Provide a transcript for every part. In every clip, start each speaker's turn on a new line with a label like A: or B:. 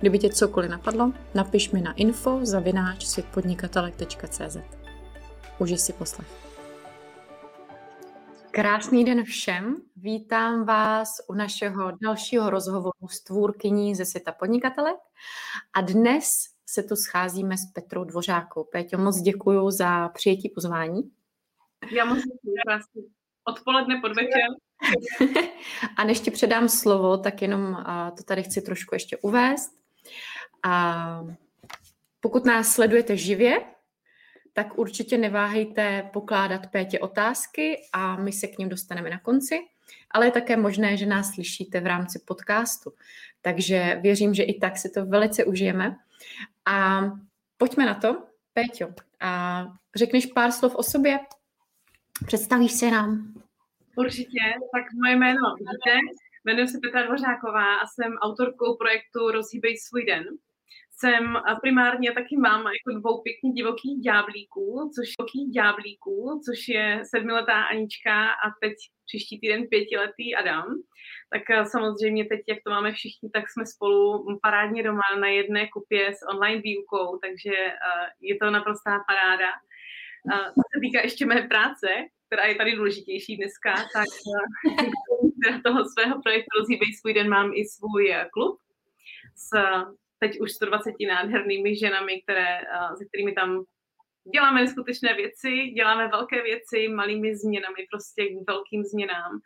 A: Kdyby tě cokoliv napadlo, napiš mi na info zavináč světpodnikatelek.cz. Užij si poslech. Krásný den všem. Vítám vás u našeho dalšího rozhovoru s tvůrkyní ze světa podnikatelek. A dnes se tu scházíme s Petrou Dvořákou. Péťo, moc děkuji za přijetí pozvání.
B: Já moc děkuji, krásný odpoledne, podvečer.
A: a než ti předám slovo, tak jenom to tady chci trošku ještě uvést. A pokud nás sledujete živě, tak určitě neváhejte pokládat Pétě otázky a my se k ním dostaneme na konci. Ale je také možné, že nás slyšíte v rámci podcastu. Takže věřím, že i tak si to velice užijeme. A pojďme na to. Péťo, a řekneš pár slov o sobě? Představíš se nám?
B: Určitě. Tak moje jméno víte. Jmenuji se Petra Dvořáková a jsem autorkou projektu Rozhýbej svůj den. Jsem primárně taky máma jako dvou pěkně divokých ďáblíků, což, což je sedmiletá Anička a teď příští týden pětiletý Adam. Tak samozřejmě teď, jak to máme všichni, tak jsme spolu parádně doma na jedné kupě s online výukou, takže je to naprostá paráda. Co se týká ještě mé práce, která je tady důležitější dneska, tak eh, toho svého projektu Rozhýbej svůj den mám i svůj eh, klub s teď už 120 nádhernými ženami, které, eh, se kterými tam děláme neskutečné věci, děláme velké věci malými změnami, prostě k velkým změnám.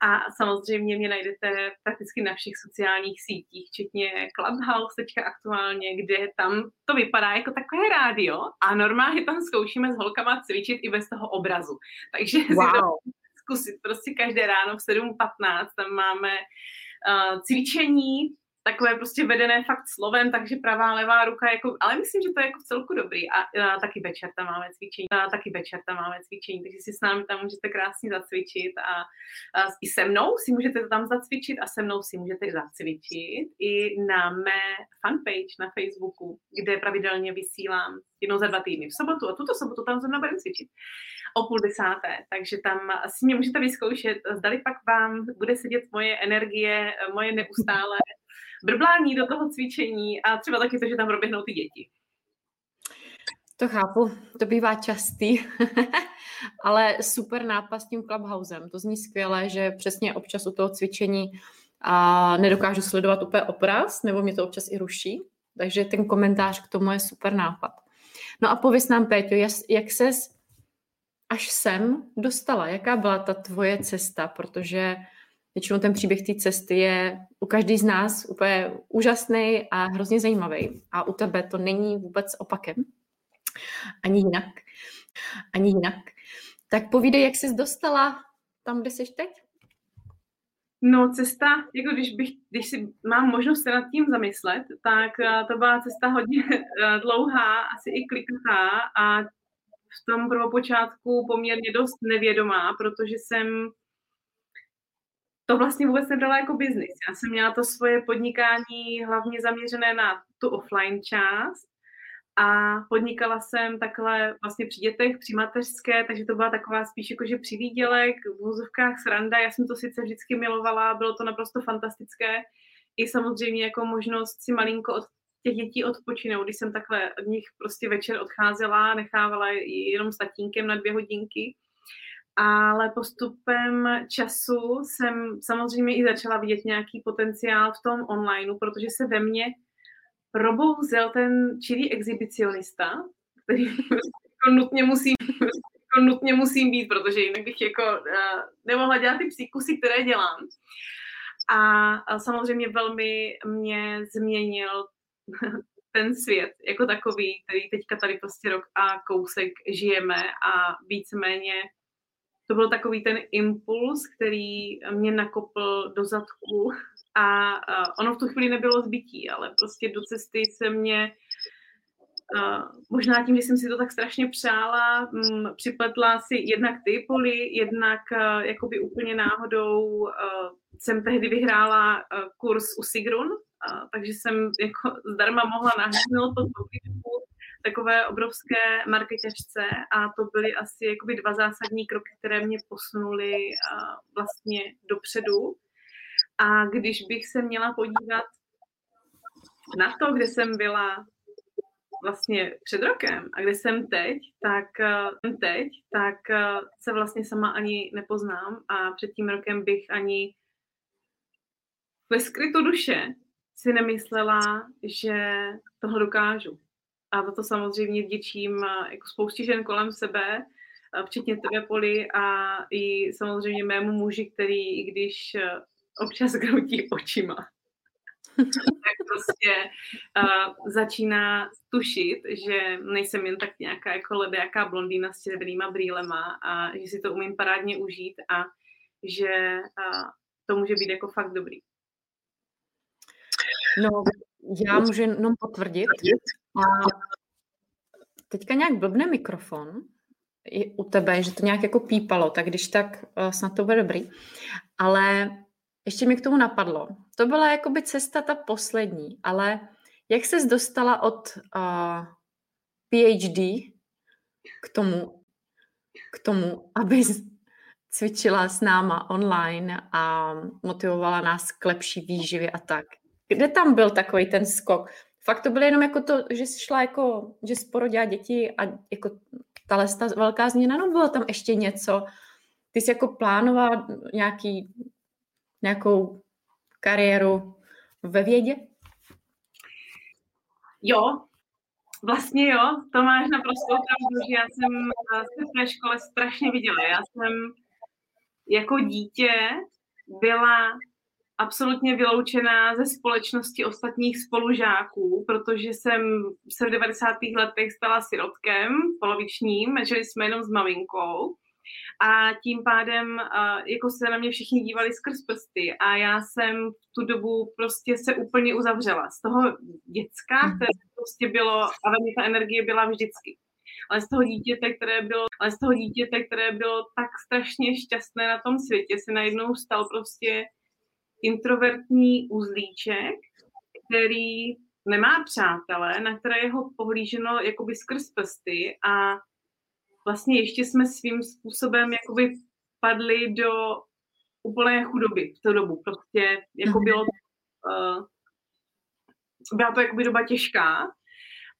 B: A samozřejmě mě najdete prakticky na všech sociálních sítích, včetně Clubhouse teďka aktuálně, kde tam to vypadá jako takové rádio a normálně tam zkoušíme s holkama cvičit i bez toho obrazu. Takže wow. si to zkusit prostě každé ráno v 7.15 tam máme uh, cvičení, takové prostě vedené fakt slovem, takže pravá, levá ruka, jako, ale myslím, že to je jako v celku dobrý. A, a taky večer tam máme cvičení, a taky večer tam máme cvičení, takže si s námi tam můžete krásně zacvičit a, a i se mnou si můžete tam zacvičit a se mnou si můžete zacvičit i na mé fanpage na Facebooku, kde pravidelně vysílám jednou za dva týdny. V sobotu a tuto sobotu tam mnou budeme cvičit o půl desáté, takže tam si mě můžete vyzkoušet, zdali pak vám bude sedět moje energie, moje neustále brblání do toho cvičení a třeba taky to, že tam proběhnou ty děti.
A: To chápu, to bývá častý, ale super nápad s tím clubhousem. To zní skvěle, že přesně občas u toho cvičení a nedokážu sledovat úplně obraz, nebo mě to občas i ruší. Takže ten komentář k tomu je super nápad. No a pověs nám, Péťo, jak ses až sem dostala? Jaká byla ta tvoje cesta? Protože většinou ten příběh té cesty je u každý z nás úplně úžasný a hrozně zajímavý. A u tebe to není vůbec opakem. Ani jinak. Ani jinak. Tak povídej, jak jsi dostala tam, kde jsi teď?
B: No cesta, jako když, bych, když si mám možnost se nad tím zamyslet, tak eh, to byla cesta hodně eh, dlouhá, asi i klikatá a v tom prvopočátku poměrně dost nevědomá, protože jsem to vlastně vůbec nebrala jako biznis. Já jsem měla to svoje podnikání hlavně zaměřené na tu offline část a podnikala jsem takhle vlastně při dětech, při mateřské, takže to byla taková spíš jakože přivídělek, v vozovkách sranda. Já jsem to sice vždycky milovala, bylo to naprosto fantastické. I samozřejmě jako možnost si malinko od těch dětí odpočinout, když jsem takhle od nich prostě večer odcházela, nechávala jenom s tatínkem na dvě hodinky ale postupem času jsem samozřejmě i začala vidět nějaký potenciál v tom onlineu, protože se ve mně probouzel ten čilý exhibicionista, který jako nutně musím, jako nutně musím být, protože jinak bych jako uh, nemohla dělat ty příkusy, které dělám. A, a samozřejmě velmi mě změnil ten svět jako takový, který teďka tady prostě rok a kousek žijeme a víceméně to byl takový ten impuls, který mě nakopl do zadku. A ono v tu chvíli nebylo zbytí, ale prostě do cesty se mě možná tím, že jsem si to tak strašně přála, um, připletla si jednak ty poli, jednak jakoby úplně náhodou jsem tehdy vyhrála kurz u Sigrun, takže jsem jako zdarma mohla nahlídnout to takové obrovské marketařce a to byly asi jakoby dva zásadní kroky, které mě posunuly vlastně dopředu. A když bych se měla podívat na to, kde jsem byla vlastně před rokem a kde jsem teď, tak teď, tak se vlastně sama ani nepoznám a před tím rokem bych ani ve skrytu duše si nemyslela, že toho dokážu. A za to samozřejmě vděčím uh, jako spoustě žen kolem sebe, včetně tebe, Poli, a i samozřejmě mému muži, který, i když občas kroutí očima, tak prostě uh, začíná tušit, že nejsem jen tak nějaká jako ledejaká blondýna s červenýma brýlema a že si to umím parádně užít a že uh, to může být jako fakt dobrý.
A: No, já můžu jenom potvrdit. A teďka nějak blbne mikrofon i u tebe, že to nějak jako pípalo, tak když tak uh, snad to bude dobrý. Ale ještě mi k tomu napadlo. To byla jakoby cesta ta poslední, ale jak ses dostala od uh, PhD k tomu, k tomu, aby cvičila s náma online a motivovala nás k lepší výživě a tak. Kde tam byl takový ten skok? Fakt to bylo jenom jako to, že jsi šla jako, že jsi děti a jako ta velká změna, no bylo tam ještě něco. Ty jsi jako plánovala nějaký nějakou kariéru ve vědě?
B: Jo, vlastně jo, to máš naprosto pravdu, že já jsem se v té škole strašně viděla. Já jsem jako dítě byla absolutně vyloučená ze společnosti ostatních spolužáků, protože jsem se v 90. letech stala sirotkem polovičním, žili jsme jenom s maminkou a tím pádem jako se na mě všichni dívali skrz prsty a já jsem v tu dobu prostě se úplně uzavřela. Z toho děcka, mhm. které prostě bylo, a ve mě ta energie byla vždycky. Ale z toho dítěte, které bylo, ale z toho dítěte, které bylo tak strašně šťastné na tom světě, se najednou stal prostě introvertní uzlíček, který nemá přátele, na které je ho pohlíženo jakoby skrz prsty a vlastně ještě jsme svým způsobem jakoby padli do úplné chudoby v té dobu. Prostě jako mhm. bylo, uh, byla to jakoby doba těžká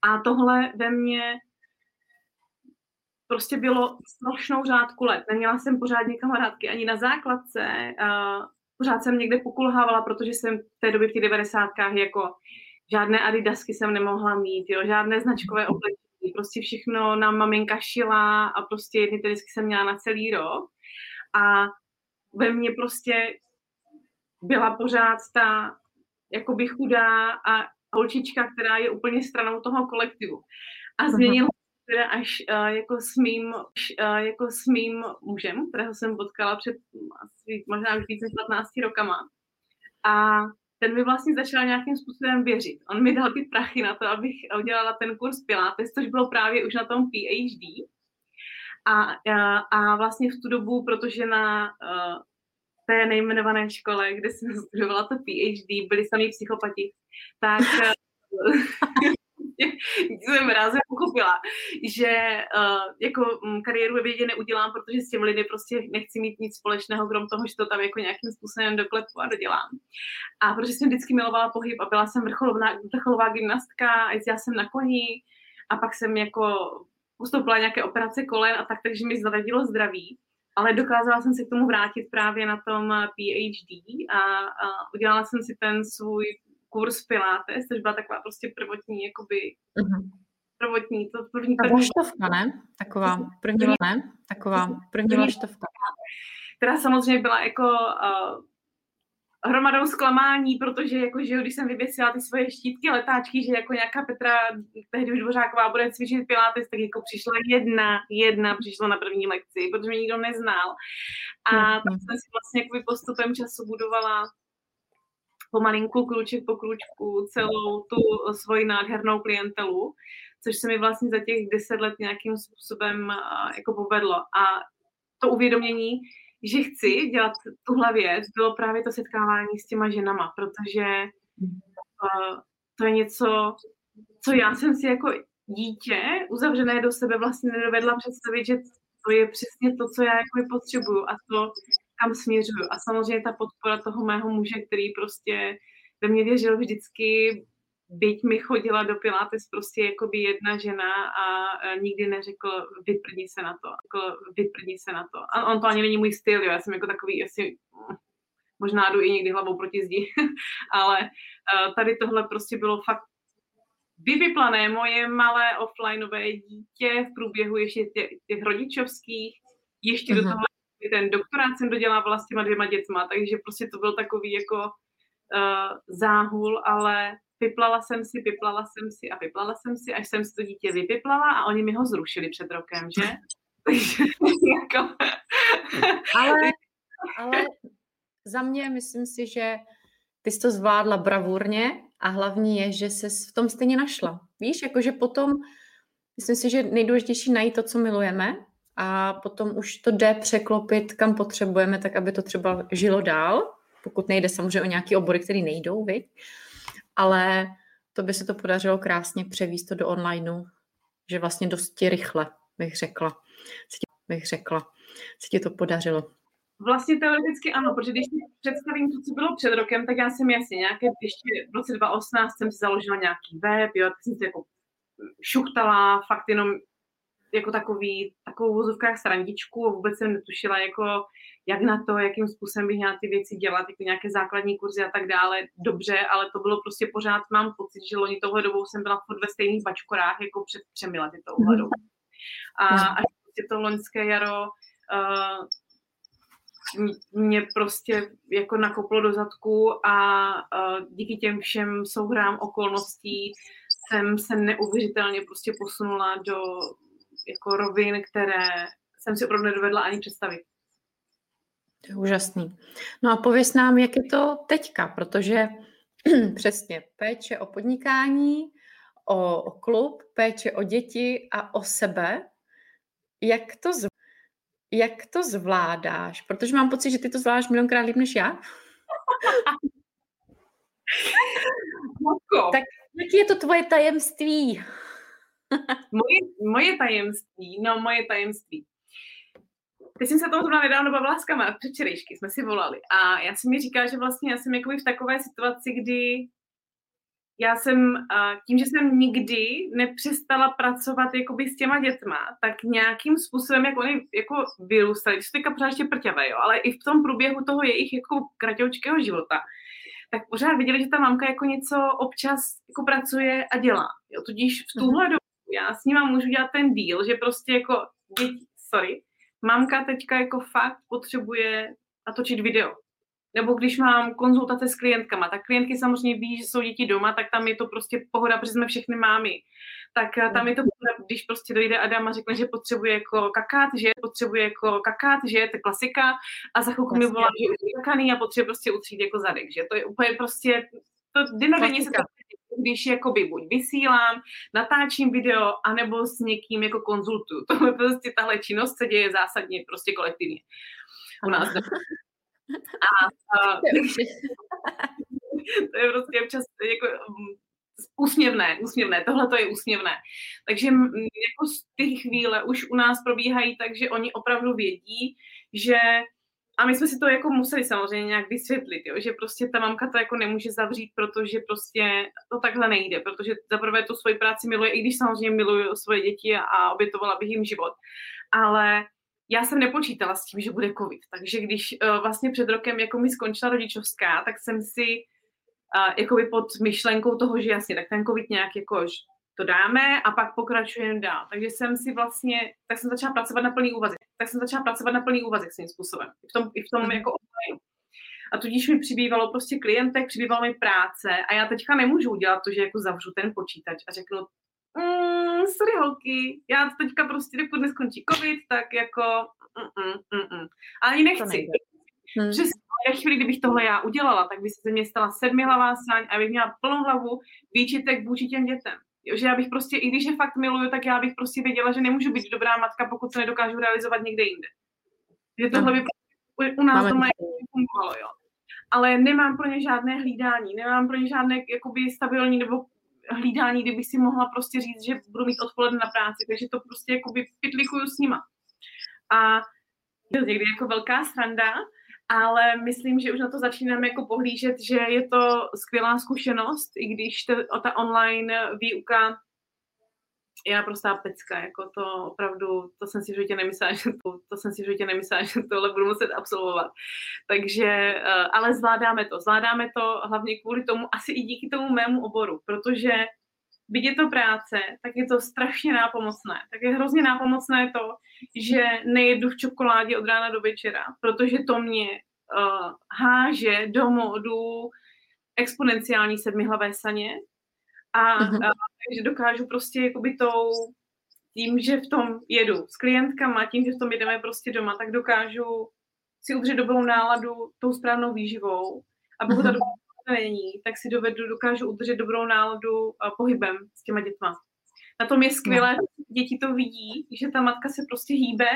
B: a tohle ve mně prostě bylo strašnou řádku let. Neměla jsem pořádně kamarádky ani na základce. Uh, pořád jsem někde pokulhávala, protože jsem v té době v těch devadesátkách jako žádné adidasky jsem nemohla mít, jo, žádné značkové oblečení prostě všechno nám maminka šila a prostě jedny tenisky jsem měla na celý rok. A ve mně prostě byla pořád ta jakoby chudá a holčička, která je úplně stranou toho kolektivu. A změnila teda až uh, jako, s mým, uh, jako s mým mužem, kterého jsem potkala před asi možná už více než 15 rokama. A ten mi vlastně začal nějakým způsobem věřit. On mi dal ty prachy na to, abych udělala ten kurz Pilates, což bylo právě už na tom PhD. A, a, a vlastně v tu dobu, protože na uh, té nejmenované škole, kde jsem studovala to PhD, byli sami psychopati, tak jsem rázem pochopila, že uh, jako um, kariéru ve vědě neudělám, protože s těmi lidmi prostě nechci mít nic společného, krom toho, že to tam jako nějakým způsobem doklepu a dodělám. A protože jsem vždycky milovala pohyb a byla jsem vrcholová, vrcholová gymnastka, jezdila jsem na koni a pak jsem jako postoupila nějaké operace kolen a tak, takže mi zavadilo zdraví ale dokázala jsem se k tomu vrátit právě na tom PhD a, a udělala jsem si ten svůj kurz Pilates, což byla taková prostě prvotní, jakoby, uh-huh. prvotní, to první,
A: první. Vlaštovka, ne? Taková první, ne? Taková první vlaštovka.
B: Která samozřejmě byla jako uh, hromadou zklamání, protože jako, že když jsem vyvěsila ty svoje štítky, letáčky, že jako nějaká Petra, tehdy už Dvořáková, bude cvičit pilates, tak jako přišla jedna, jedna přišla na první lekci, protože mě nikdo neznal. A tak jsem si vlastně jako postupem času budovala pomalinku, kruček po kručku, celou tu svoji nádhernou klientelu, což se mi vlastně za těch deset let nějakým způsobem jako povedlo. A to uvědomění, že chci dělat tuhle věc, bylo právě to setkávání s těma ženama, protože to je něco, co já jsem si jako dítě uzavřené do sebe vlastně nedovedla představit, že to je přesně to, co já jako potřebuju a to, kam směřuju. A samozřejmě ta podpora toho mého muže, který prostě ve mě věřil vždycky, byť mi chodila do Pilates prostě jako by jedna žena a nikdy neřekl vyprdni se na to, jako vyprdni se na to. A on to ani není můj styl, jo. já jsem jako takový asi možná jdu i někdy hlavou proti zdi, ale tady tohle prostě bylo fakt vyvyplané moje malé offlineové dítě v průběhu ještě těch, těch rodičovských, ještě uh-huh. do toho ten doktorát jsem dodělávala s těma dvěma dětma, takže prostě to byl takový jako uh, záhul, ale vyplala jsem si, vyplala jsem si a vyplala jsem si, až jsem si to dítě vypiplala a oni mi ho zrušili před rokem, že?
A: jako... ale, ale za mě myslím si, že ty jsi to zvládla bravurně a hlavní je, že se v tom stejně našla. Víš, jakože potom, myslím si, že nejdůležitější najít to, co milujeme a potom už to jde překlopit, kam potřebujeme, tak aby to třeba žilo dál, pokud nejde samozřejmě o nějaký obory, které nejdou, viď? ale to by se to podařilo krásně převíst to do onlineu, že vlastně dosti rychle, bych řekla, se ti, bych řekla, se ti to podařilo.
B: Vlastně teoreticky ano, protože když si představím to, co bylo před rokem, tak já jsem jasně nějaké, ještě v roce 2018 jsem si založila nějaký web, jo, jsem si jako šuchtala, fakt jenom jako takový, takovou vozovkách srandičku a vůbec jsem netušila, jako, jak na to, jakým způsobem bych měla ty věci dělat, jako nějaké základní kurzy a tak dále. Dobře, ale to bylo prostě pořád, mám pocit, že loni tohle dobou jsem byla furt ve stejných bačkorách jako před třemi lety touhle dobou. A až prostě to loňské jaro uh, mě prostě jako nakoplo do zadku a uh, díky těm všem souhrám okolností jsem se neuvěřitelně prostě posunula do jako rovin, které jsem si opravdu nedovedla ani představit.
A: To je úžasný. No a pověs nám, jak je to teďka, protože přesně péče o podnikání, o, o klub, péče o děti a o sebe. Jak to, zv... jak to zvládáš? Protože mám pocit, že ty to zvládáš milionkrát líp než já. tak jaký je to tvoje tajemství?
B: Moje, moje tajemství, no moje tajemství. Teď jsem se tomu zrovna nedávno bavila s kamarádem, předčerejšky jsme si volali a já jsem mi říkala, že vlastně já jsem jako v takové situaci, kdy já jsem, tím, že jsem nikdy nepřestala pracovat jakoby s těma dětma, tak nějakým způsobem, jak oni jako vyrůstali, když teďka pořád ještě prťavé, jo, ale i v tom průběhu toho jejich jako kratoučkého života, tak pořád viděli, že ta mamka jako něco občas jako pracuje a dělá. Jo, tudíž v tuhle mhm. dobu já s nima můžu dělat ten deal, že prostě jako děti, sorry, mamka teďka jako fakt potřebuje natočit video. Nebo když mám konzultace s klientkama, tak klientky samozřejmě ví, že jsou děti doma, tak tam je to prostě pohoda, protože jsme všechny mámy. Tak eh, tam je to pohoda, když prostě dojde Adam a řekne, že potřebuje jako kakát, že potřebuje jako kakát, že je to klasika a za chvilku mi volá, že je kakaný a potřebuje prostě utřít jako zadek, že to je úplně prostě, to denodenně se to když jakoby buď vysílám, natáčím video, anebo s někým jako konzultuju. Tohle prostě tahle činnost se děje zásadně prostě kolektivně u nás. A, a, to je prostě občas jako mm, úsměvné, úsměvné, tohle to je úsměvné. Takže jako z těch chvíle už u nás probíhají tak, že oni opravdu vědí, že a my jsme si to jako museli samozřejmě nějak vysvětlit, jo, že prostě ta mamka to jako nemůže zavřít, protože prostě to takhle nejde, protože zaprvé tu svoji práci miluje, i když samozřejmě miluju svoje děti a obětovala bych jim život. Ale já jsem nepočítala s tím, že bude covid, takže když uh, vlastně před rokem jako mi skončila rodičovská, tak jsem si uh, jakoby pod myšlenkou toho, že jasně, tak ten covid nějak jako to dáme a pak pokračujeme dál. Takže jsem si vlastně, tak jsem začala pracovat na plný úvazek. Tak jsem začala pracovat na plný úvazek svým způsobem. I v tom, i v tom mhm. jako online. A tudíž mi přibývalo prostě klientek, přibývalo mi práce a já teďka nemůžu udělat to, že jako zavřu ten počítač a řeknu, mm, sorry holky, já teďka prostě, dokud neskončí covid, tak jako mm, mm, mm, mm. A ani nechci. Hmm. Přesně, ve chvíli, kdybych tohle já udělala, tak by se ze mě stala sedmihlavá sáň a bych měla plnou hlavu výčitek vůči těm dětem. Že já bych prostě, i když je fakt miluju, tak já bych prostě věděla, že nemůžu být dobrá matka, pokud se nedokážu realizovat někde jinde. Že tohle by u nás doma fungovalo, jo. Ale nemám pro ně žádné hlídání, nemám pro ně žádné jakoby stabilní nebo hlídání, kdybych si mohla prostě říct, že budu mít odpoledne na práci, takže to prostě jakoby pitlikuju s nima. A byl někdy jako velká sranda, ale myslím, že už na to začínáme jako pohlížet, že je to skvělá zkušenost, i když ta, ta online výuka já prostá pecka, jako to opravdu, to jsem si životě nemyslela, že to, to jsem si životě nemyslela, že tohle budu muset absolvovat. Takže, eh, ale zvládáme to, zvládáme to hlavně kvůli tomu, asi i díky tomu mému oboru, protože byť je to práce, tak je to strašně nápomocné. Tak je hrozně nápomocné to, že nejedu v čokoládě od rána do večera, protože to mě uh, háže do modu exponenciální sedmihlavé saně a, uh-huh. a takže dokážu prostě jakoby tou, tím, že v tom jedu s klientkama, tím, že v tom jedeme prostě doma, tak dokážu si udržet dobrou náladu tou správnou výživou a pokud uh-huh. ta není, tak si dovedu, dokážu udržet dobrou náladu a pohybem s těma dětma. Na tom je skvělé, no. děti to vidí, že ta matka se prostě hýbe,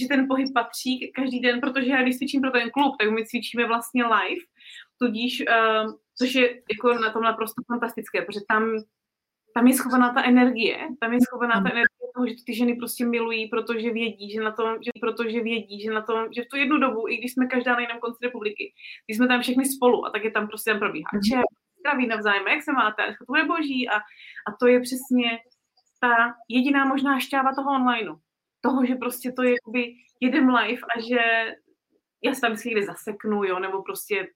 B: že ten pohyb patří každý den, protože já když cvičím pro ten klub, tak my cvičíme vlastně live, tudíž, uh, což je jako na tom naprosto fantastické, protože tam, tam je schovaná ta energie, tam je schovaná ta energie toho, že ty ženy prostě milují, protože vědí, že na tom, že, protože vědí, že na tom, že v tu jednu dobu, i když jsme každá na jiném konci republiky, když jsme tam všechny spolu a tak je tam prostě tam probíhá mhm. čep, zdraví navzájem, jak se máte, to bude boží a, a to je přesně ta jediná možná šťáva toho onlineu. Toho, že prostě to je jakoby jedem live a že já se tam vždycky zaseknu, jo, nebo prostě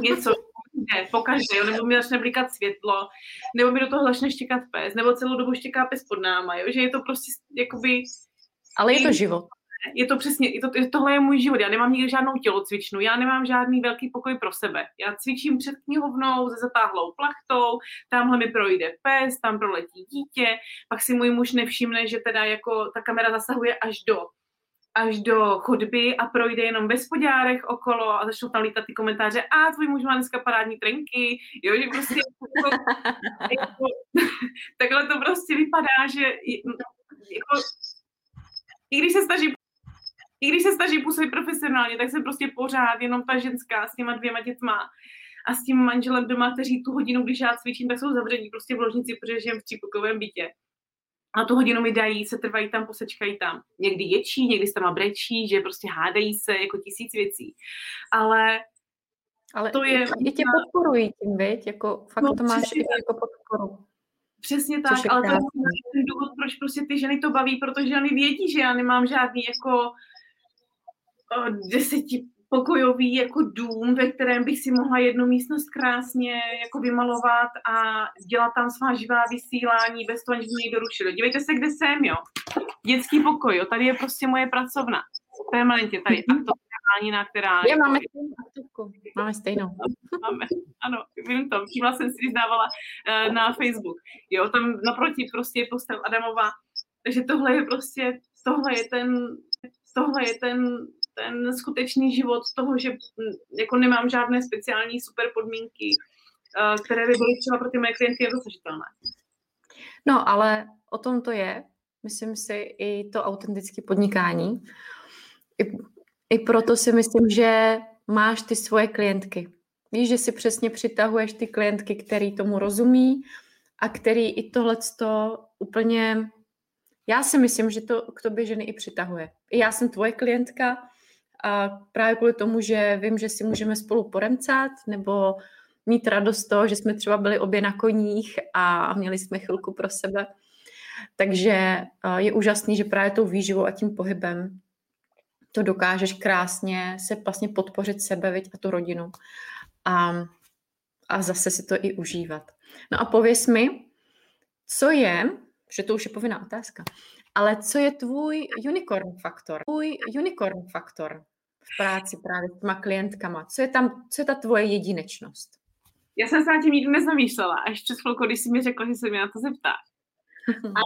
B: něco jde, pokaždé, jo, nebo mi začne blikat světlo, nebo mi do toho začne štěkat pes, nebo celou dobu štěká pes pod náma, jo, že je to prostě jakoby...
A: Ale je to život
B: je to přesně, je to, tohle je můj život, já nemám nikdy žádnou tělocvičnu, já nemám žádný velký pokoj pro sebe. Já cvičím před knihovnou se zatáhlou plachtou, tamhle mi projde pes, tam proletí dítě, pak si můj muž nevšimne, že teda jako ta kamera zasahuje až do až do chodby a projde jenom ve spodárech okolo a začnou tam lítat ty komentáře a tvůj muž má dneska parádní trenky, jo, že prostě jako, takhle to prostě vypadá, že jako, i když se snaží i když se snaží působit profesionálně, tak se prostě pořád jenom ta ženská s těma dvěma dětma a s tím manželem doma, kteří tu hodinu, když já cvičím, tak jsou zavření prostě v ložnici, protože žijem v třípokovém bytě. A tu hodinu mi dají, se trvají tam, posečkají tam. Někdy ječí, někdy s tam brečí, že prostě hádají se jako tisíc věcí. Ale
A: ale to je... I tě podporují tím, viď? Jako fakt no, to máš i jako podporu.
B: Přesně tak, ale to je ten důvod, proč prostě ty ženy to baví, protože oni vědí, že já nemám žádný jako desetipokojový jako dům, ve kterém bych si mohla jednu místnost krásně jako vymalovat a dělat tam svá živá vysílání bez toho, aniž by někdo rušil. Dívejte se, kde jsem, jo. Dětský pokoj, jo. Tady je prostě moje pracovna. Permanentně, tady je na která...
A: Je, máme stejnou. Máme stejnou.
B: Máme, ano, vím to. Tímhle jsem si vyzdávala uh, na Facebook. Jo, tam naproti prostě je postav Adamova. Takže tohle je prostě, tohle je ten, tohle je ten ten skutečný život toho, že hm, jako nemám žádné speciální super podmínky, eh, které by byly třeba pro ty moje klienty dosažitelné.
A: No, ale o tom to je, myslím si, i to autentické podnikání. I, I proto si myslím, že máš ty svoje klientky. Víš, že si přesně přitahuješ ty klientky, který tomu rozumí a který i tohle úplně... Já si myslím, že to k tobě ženy i přitahuje. I já jsem tvoje klientka a právě kvůli tomu, že vím, že si můžeme spolu poremcat nebo mít radost toho, že jsme třeba byli obě na koních a měli jsme chvilku pro sebe. Takže je úžasný, že právě tou výživou a tím pohybem to dokážeš krásně se vlastně podpořit sebe viď, a tu rodinu. A, a zase si to i užívat. No a pověs mi, co je, že to už je povinná otázka, ale co je tvůj unicorn faktor? Tvůj unicorn faktor v práci právě s těma klientkama? Co je tam, co je ta tvoje jedinečnost?
B: Já jsem se na tím nikdy nezamýšlela, až přes chvilku, když jsi mi řekla, že se mě na to zeptá. A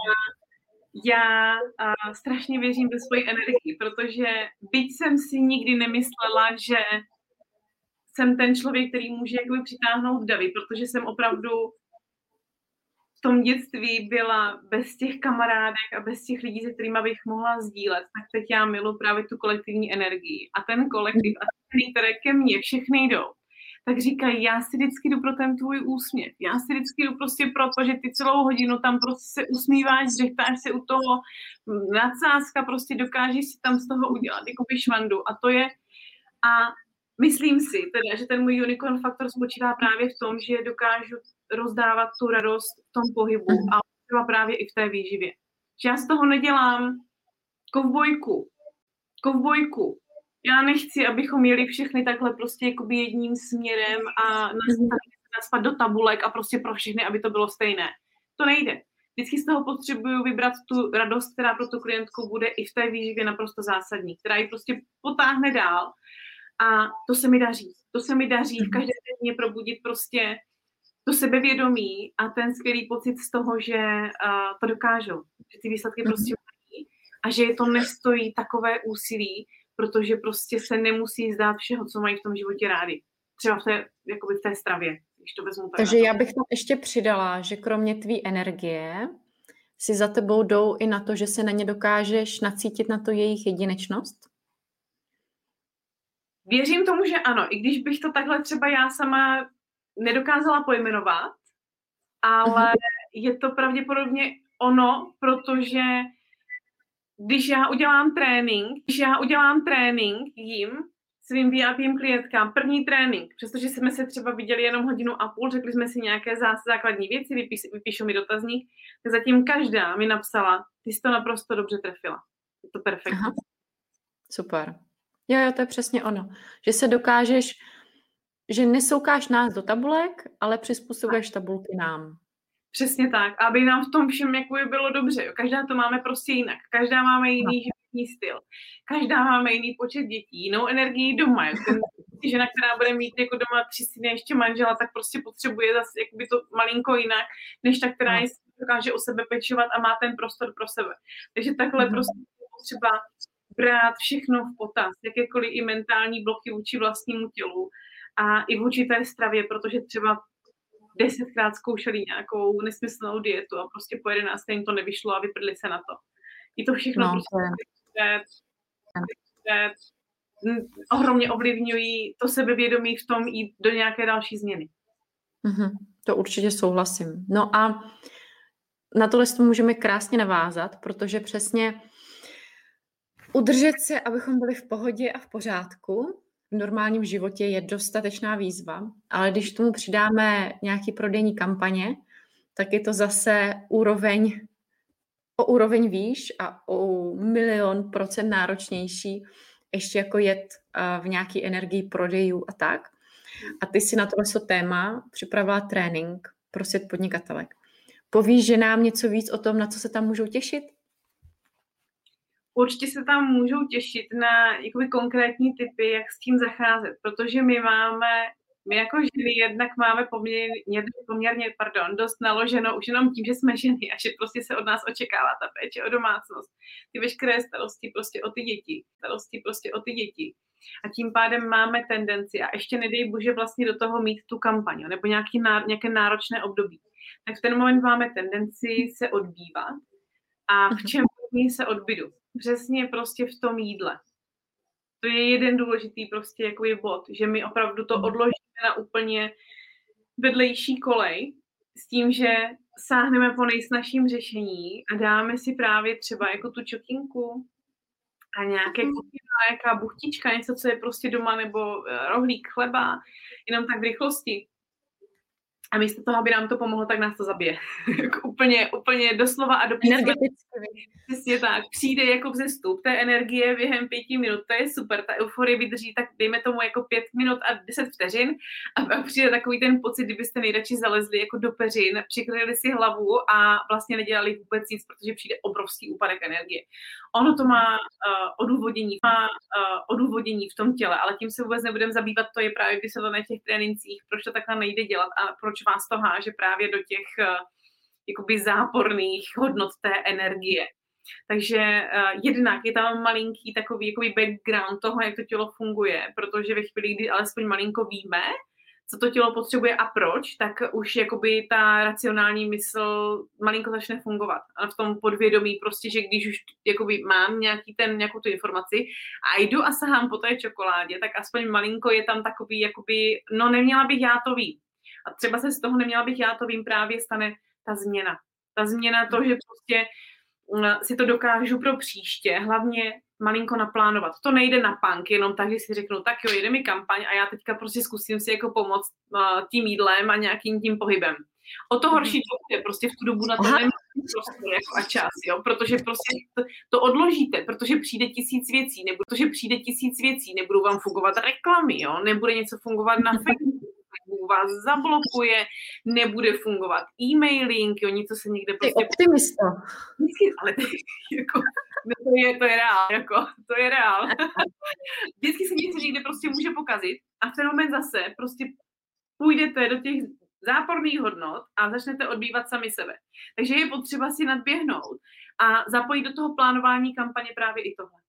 B: já a, strašně věřím ve svoji energii, protože byť jsem si nikdy nemyslela, že jsem ten člověk, který může jakoby přitáhnout davy, protože jsem opravdu v tom dětství byla bez těch kamarádek a bez těch lidí, se kterými bych mohla sdílet, tak teď já milu právě tu kolektivní energii. A ten kolektiv a ty, které ke mně všechny jdou, tak říkají, já si vždycky jdu pro ten tvůj úsměv. Já si vždycky jdu prostě proto, že ty celou hodinu tam prostě se usmíváš, řechtáš se u toho nadsázka, prostě dokážeš si tam z toho udělat jako švandu. A to je, a myslím si teda, že ten můj unicorn faktor spočívá právě v tom, že dokážu rozdávat tu radost v tom pohybu mhm. a třeba právě i v té výživě. Že já z toho nedělám kovbojku, kovbojku, já nechci, abychom jeli všechny takhle prostě jakoby jedním směrem a mhm. naspat do tabulek a prostě pro všechny, aby to bylo stejné. To nejde. Vždycky z toho potřebuju vybrat tu radost, která pro tu klientku bude i v té výživě naprosto zásadní, která ji prostě potáhne dál. A to se mi daří. To se mi daří v mhm. každé dně probudit prostě to sebevědomí a ten skvělý pocit z toho, že uh, to dokážou, že ty výsledky mhm. prostě mají a že to nestojí takové úsilí, protože prostě se nemusí zdát všeho, co mají v tom životě rádi. Třeba v té, jakoby v té stravě, když to vezmu.
A: Takže já bych tam ještě přidala, že kromě tvý energie si za tebou jdou i na to, že se na ně dokážeš nacítit na to jejich jedinečnost?
B: Věřím tomu, že ano, i když bych to takhle třeba já sama nedokázala pojmenovat, ale uh-huh. je to pravděpodobně ono, protože když já udělám trénink, když já udělám trénink jim, svým VIP klientkám, první trénink, přestože jsme se třeba viděli jenom hodinu a půl, řekli jsme si nějaké základní věci, vypíš, vypíšu mi dotazník, tak zatím každá mi napsala, ty jsi to naprosto dobře trefila. Je to perfektní.
A: Super. Jo, jo, to je přesně ono. Že se dokážeš, že nesoukáš nás do tabulek, ale přizpůsobuješ tabulky nám.
B: Přesně tak, aby nám v tom všem jako bylo dobře. Jo. Každá to máme prostě jinak. Každá máme jiný no. životní styl. Každá máme jiný počet dětí, jinou energii doma. Jo. Ten, žena, která bude mít jako doma tři syny ještě manžela, tak prostě potřebuje zase jakoby to malinko jinak, než ta, která no. je dokáže o sebe pečovat a má ten prostor pro sebe. Takže takhle mm. prostě potřeba brát všechno v potaz, jakékoliv i mentální bloky vůči vlastnímu tělu a i vůči té stravě, protože třeba desetkrát zkoušeli nějakou nesmyslnou dietu a prostě po jedenácté jim to nevyšlo a vyprdli se na to. I to všechno no, prostě je... je, ohromně ovlivňují to sebevědomí v tom jít do nějaké další změny.
A: Mm-hmm, to určitě souhlasím. No a na tohle můžeme krásně navázat, protože přesně udržet se, abychom byli v pohodě a v pořádku, v normálním životě je dostatečná výzva, ale když tomu přidáme nějaký prodejní kampaně, tak je to zase úroveň o úroveň výš a o milion procent náročnější ještě jako jet v nějaký energii prodejů a tak. A ty si na tohle téma připravila trénink pro svět podnikatelek. Povíš, že nám něco víc o tom, na co se tam můžou těšit?
B: Určitě se tam můžou těšit na jakoby, konkrétní typy, jak s tím zacházet, protože my máme, my jako ženy jednak máme poměrně, poměrně pardon, dost naloženo už jenom tím, že jsme ženy a že prostě se od nás očekává ta péče o domácnost, ty veškeré starosti prostě o ty děti, starosti prostě o ty děti. A tím pádem máme tendenci, a ještě nedej bože vlastně do toho mít tu kampaň, nebo nějaký, nějaké náročné období. Tak v ten moment máme tendenci se odbývat. A v mhm. čem se odbydu? Přesně prostě v tom jídle. To je jeden důležitý prostě jakoby bod, že my opravdu to hmm. odložíme na úplně vedlejší kolej s tím, že sáhneme po nejsnažším řešení a dáme si právě třeba jako tu čokinku a nějaké hmm. kuchyna, jaká buchtička, něco, co je prostě doma, nebo eh, rohlík chleba, jenom tak v rychlosti. A místo toho, aby nám to pomohlo, tak nás to zabije. Jako úplně, úplně doslova a do Přesně tak. Přijde jako vzestup té energie během pěti minut, to je super, ta euforie vydrží tak dejme tomu jako pět minut a deset vteřin a, a přijde takový ten pocit, kdybyste nejradši zalezli jako do peřin, přikryli si hlavu a vlastně nedělali vůbec nic, protože přijde obrovský úpadek energie. Ono to má uh, odůvodnění, má uh, odůvodnění v tom těle, ale tím se vůbec nebudeme zabývat, to je právě vysvětlené v těch trénincích, proč to takhle nejde dělat a proč vás to háže právě do těch uh, jakoby záporných hodnot té energie. Takže uh, jednak je tam malinký takový jakoby background toho, jak to tělo funguje, protože ve chvíli, kdy alespoň malinko víme, co to tělo potřebuje a proč, tak už jakoby ta racionální mysl malinko začne fungovat. A v tom podvědomí prostě, že když už jakoby mám nějaký ten, nějakou tu informaci a jdu a sahám po té čokoládě, tak aspoň malinko je tam takový, jakoby, no neměla bych já to vím. A třeba se z toho neměla bych já to vím, právě stane ta změna. Ta změna to, že prostě mm, si to dokážu pro příště, hlavně malinko naplánovat. To nejde na punk, jenom tak, že si řeknu, tak jo, jede mi kampaň a já teďka prostě zkusím si jako pomoct uh, tím jídlem a nějakým tím pohybem. O to horší to je prostě v tu dobu na to prostor jako a čas, jo? protože prostě to, to, odložíte, protože přijde tisíc věcí, nebo protože přijde tisíc věcí, nebudou vám fungovat reklamy, jo? nebude něco fungovat na Facebooku, vás zablokuje, nebude fungovat e-mailing, jo, něco se někde
A: prostě... Ty optimista.
B: Ale to, jako, to, je, to je reál, jako, to je reál. Vždycky se něco někde prostě může pokazit a v ten moment zase prostě půjdete do těch záporných hodnot a začnete odbývat sami sebe. Takže je potřeba si nadběhnout a zapojit do toho plánování kampaně právě i tohle.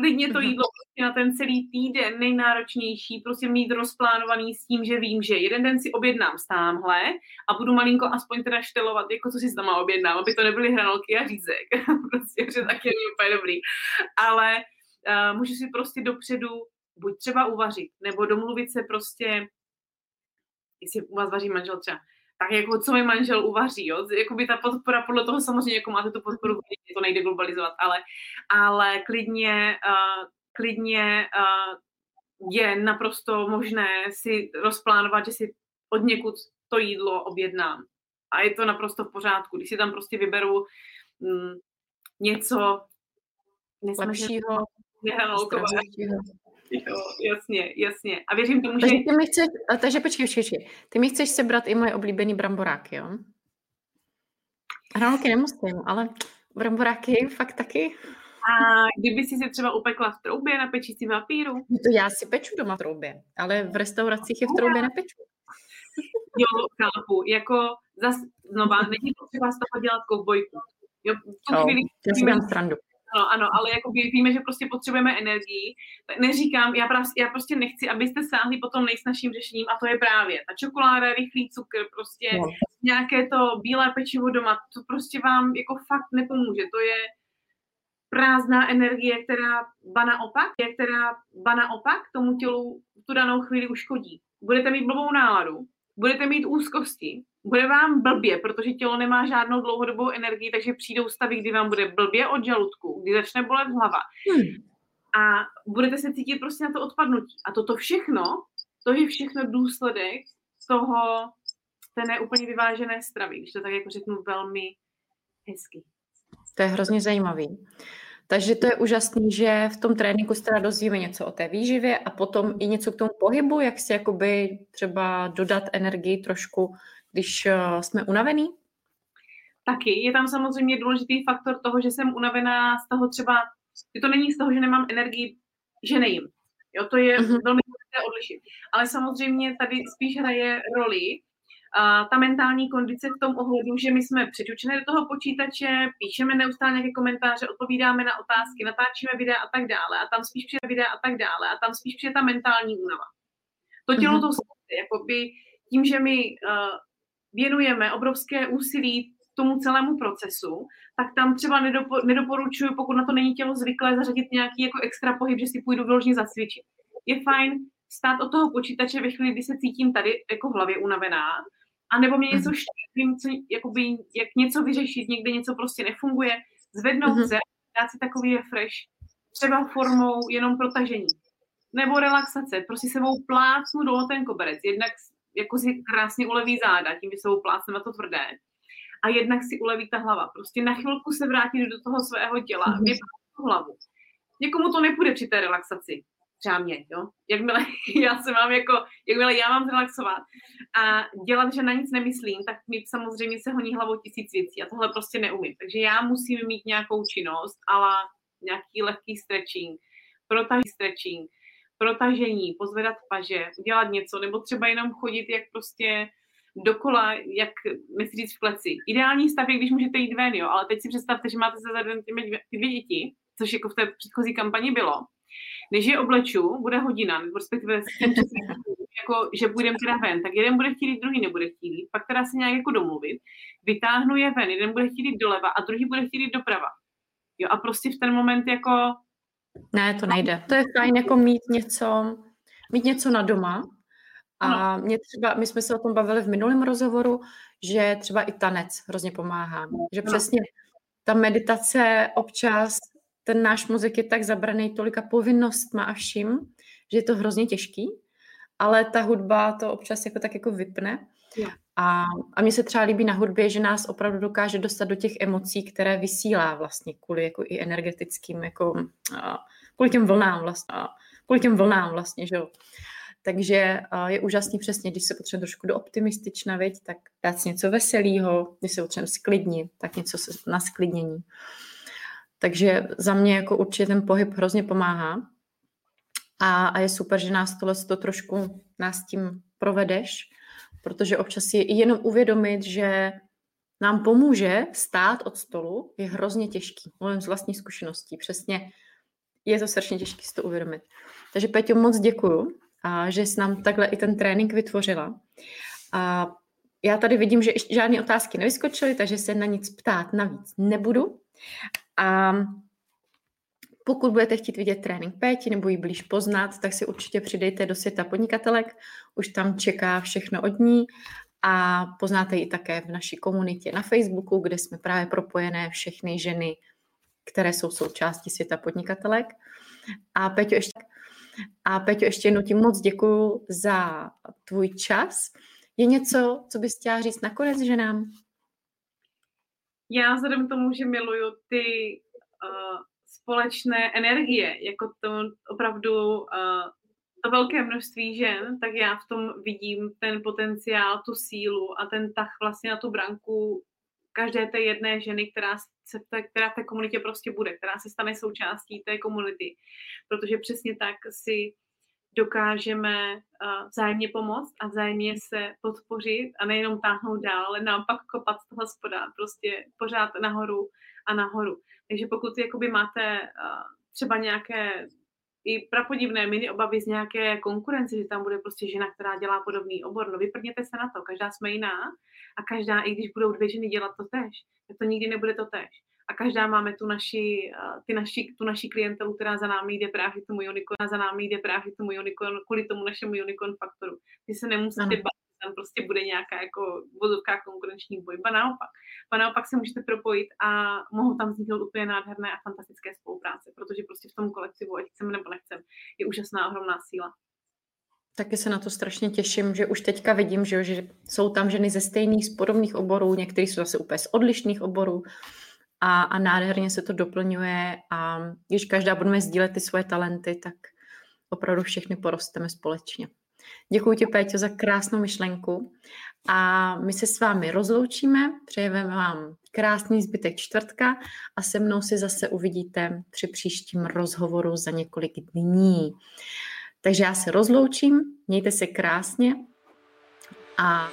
B: Klidně to mhm. jídlo prostě na ten celý týden nejnáročnější, prostě mít rozplánovaný s tím, že vím, že jeden den si objednám stámhle a budu malinko aspoň teda štelovat, jako co si tam objednám, aby to nebyly hranolky a řízek, prostě, že tak je úplně dobrý. Ale uh, můžu si prostě dopředu buď třeba uvařit, nebo domluvit se prostě, jestli u vás vaří manžel třeba, tak jako co mi manžel uvaří, jo? Jakoby ta podpora, podle toho samozřejmě, jako máte tu podporu, to nejde globalizovat, ale, ale klidně, uh, klidně uh, je naprosto možné si rozplánovat, že si od někud to jídlo objednám. A je to naprosto v pořádku. Když si tam prostě vyberu mm, něco
A: lepšího,
B: Jo, jasně, jasně. A věřím tomu,
A: takže že... Ty mi chceš, takže počkej, počkej, počkej. Ty mi chceš sebrat i moje oblíbený bramboráky, jo? Hranolky nemusím, ale bramboráky fakt taky.
B: A kdyby si si třeba upekla v troubě na pečící papíru?
A: No to já si peču doma v troubě, ale v restauracích je v troubě nepeču.
B: Jo, chápu. Jako zas, znova, není potřeba z toho dělat kovbojku. Jo, v tu
A: oh, chvíli, já si dám srandu.
B: Ano, ano, ale jako víme, že prostě potřebujeme energii. Neříkám, já, prav, já prostě nechci, abyste sáhli po tom nejsnažším řešením a to je právě ta čokoláda, rychlý cukr, prostě no. nějaké to bílé pečivo doma, to prostě vám jako fakt nepomůže. To je prázdná energie, která ba naopak, která ba naopak tomu tělu v tu danou chvíli uškodí. Budete mít blbou náladu, budete mít úzkosti, bude vám blbě, protože tělo nemá žádnou dlouhodobou energii, takže přijdou stavy, kdy vám bude blbě od žaludku, kdy začne bolet hlava. Hmm. A budete se cítit prostě na to odpadnutí. A toto všechno, to je všechno důsledek toho, té neúplně vyvážené stravy, když to tak jako řeknu velmi hezky.
A: To je hrozně zajímavý. Takže to je úžasný, že v tom tréninku se teda dozvíme něco o té výživě a potom i něco k tomu pohybu, jak si jakoby třeba dodat energii trošku když uh, jsme unavený?
B: Taky. Je tam samozřejmě důležitý faktor toho, že jsem unavená z toho třeba, že to není z toho, že nemám energii, že nejím. Jo, to je uh-huh. velmi důležité odlišit. Ale samozřejmě tady spíš hraje roli a ta mentální kondice v tom ohledu, že my jsme přeťučené do toho počítače, píšeme neustále nějaké komentáře, odpovídáme na otázky, natáčíme videa a tak dále, a tam spíš přijde videa a tak dále, a tam spíš přijde ta mentální únava. To tělo uh-huh. to jakoby tím, že my uh, věnujeme obrovské úsilí tomu celému procesu, tak tam třeba nedopo, nedoporučuju, pokud na to není tělo zvyklé, zařadit nějaký jako extra pohyb, že si půjdu vyloženě zacvičit. Je fajn stát od toho počítače ve chvíli, kdy se cítím tady jako v hlavě unavená, a nebo mě něco mhm. štěpím, co, jakoby, jak něco vyřešit, někde něco prostě nefunguje, zvednout mm-hmm. se, dát si takový refresh, třeba formou jenom protažení. Nebo relaxace, prostě sebou plácnu do ten koberec. Jednak jako si krásně uleví záda, tím, že se plácnem na to tvrdé. A jednak si uleví ta hlava. Prostě na chvilku se vrátit do toho svého těla, mm-hmm. vypnout tu hlavu. Někomu to nepůjde při té relaxaci. Třeba mě, jo. Jakmile já se mám jako, jakmile já mám zrelaxovat a dělat, že na nic nemyslím, tak mi samozřejmě se honí hlavou tisíc věcí a tohle prostě neumím. Takže já musím mít nějakou činnost, ale nějaký lehký stretching, protaží stretching, protažení, pozvedat paže, udělat něco, nebo třeba jenom chodit jak prostě dokola, jak nechci říct v kleci. Ideální stav je, když můžete jít ven, jo, ale teď si představte, že máte se za den ty dvě děti, což jako v té předchozí kampani bylo. Než je obleču, bude hodina, nebo respektive jako, že půjdeme teda ven, tak jeden bude chtít druhý nebude chtít pak teda se nějak jako domluvit, vytáhnu je ven, jeden bude chtít doleva a druhý bude chtít doprava. Jo, a prostě v ten moment jako...
A: Ne, to nejde. To je fajn jako mít něco, mít něco na doma, a mě třeba, my jsme se o tom bavili v minulém rozhovoru, že třeba i tanec hrozně pomáhá. Že přesně ta meditace občas, ten náš mozek je tak zabraný tolika povinnostma a vším, že je to hrozně těžký, ale ta hudba to občas jako tak jako vypne. A, a mně se třeba líbí na hudbě, že nás opravdu dokáže dostat do těch emocí, které vysílá vlastně kvůli jako i energetickým, jako a, kvůli těm vlnám vlastně, kvůli těm vlnám vlastně, že jo. Takže je úžasný přesně, když se potřebujeme trošku do optimistična, věď, tak dát si něco veselého, když se potřebujeme sklidnit, tak něco na sklidnění. Takže za mě jako určitě ten pohyb hrozně pomáhá. A, a je super, že nás tohle to trošku nás tím provedeš, protože občas si jenom uvědomit, že nám pomůže stát od stolu, je hrozně těžký. Mluvím z vlastní zkušeností. Přesně je to strašně těžké si to uvědomit. Takže Peťo, moc děkuju a že jsi nám takhle i ten trénink vytvořila. A já tady vidím, že žádné otázky nevyskočily, takže se na nic ptát navíc nebudu. A pokud budete chtít vidět trénink Péti nebo ji blíž poznat, tak si určitě přidejte do světa podnikatelek. Už tam čeká všechno od ní a poznáte ji také v naší komunitě na Facebooku, kde jsme právě propojené všechny ženy, které jsou součástí světa podnikatelek. A Peťo, ještě a Peťo, ještě jednou ti moc děkuju za tvůj čas. Je něco, co bys chtěla říct nakonec ženám?
B: Já vzhledem k tomu, že miluju ty uh, společné energie, jako to opravdu uh, to velké množství žen, tak já v tom vidím ten potenciál, tu sílu a ten tah vlastně na tu branku každé té jedné ženy, která, se, která v té komunitě prostě bude, která se stane součástí té komunity. Protože přesně tak si dokážeme uh, vzájemně pomoct a vzájemně se podpořit a nejenom táhnout dál, ale naopak kopat z toho spoda, prostě pořád nahoru a nahoru. Takže pokud jakoby máte uh, třeba nějaké i prapodivné mini obavy z nějaké konkurence, že tam bude prostě žena, která dělá podobný obor. No vyprněte se na to, každá jsme jiná a každá, i když budou dvě ženy dělat to tež, tak to nikdy nebude to tež. A každá máme tu naši, ty naši, tu naši klientelu, která za námi jde právě tomu unicorn, za námi jde právě tomu unicorn, kvůli tomu našemu unicorn faktoru. Ty se nemusíte bát, prostě bude nějaká jako vozovká konkurenční boj. Ba naopak. Ba naopak se můžete propojit a mohou tam vzniknout úplně nádherné a fantastické spolupráce, protože prostě v tom kolektivu, ať chceme nebo nechceme, je úžasná ohromná síla.
A: Taky se na to strašně těším, že už teďka vidím, že, že jsou tam ženy ze stejných, z podobných oborů, některý jsou zase úplně z odlišných oborů a, a nádherně se to doplňuje a když každá budeme sdílet ty svoje talenty, tak opravdu všechny porosteme společně. Děkuji ti, Péťo, za krásnou myšlenku a my se s vámi rozloučíme, přejeme vám krásný zbytek čtvrtka a se mnou si zase uvidíte při příštím rozhovoru za několik dní. Takže já se rozloučím, mějte se krásně a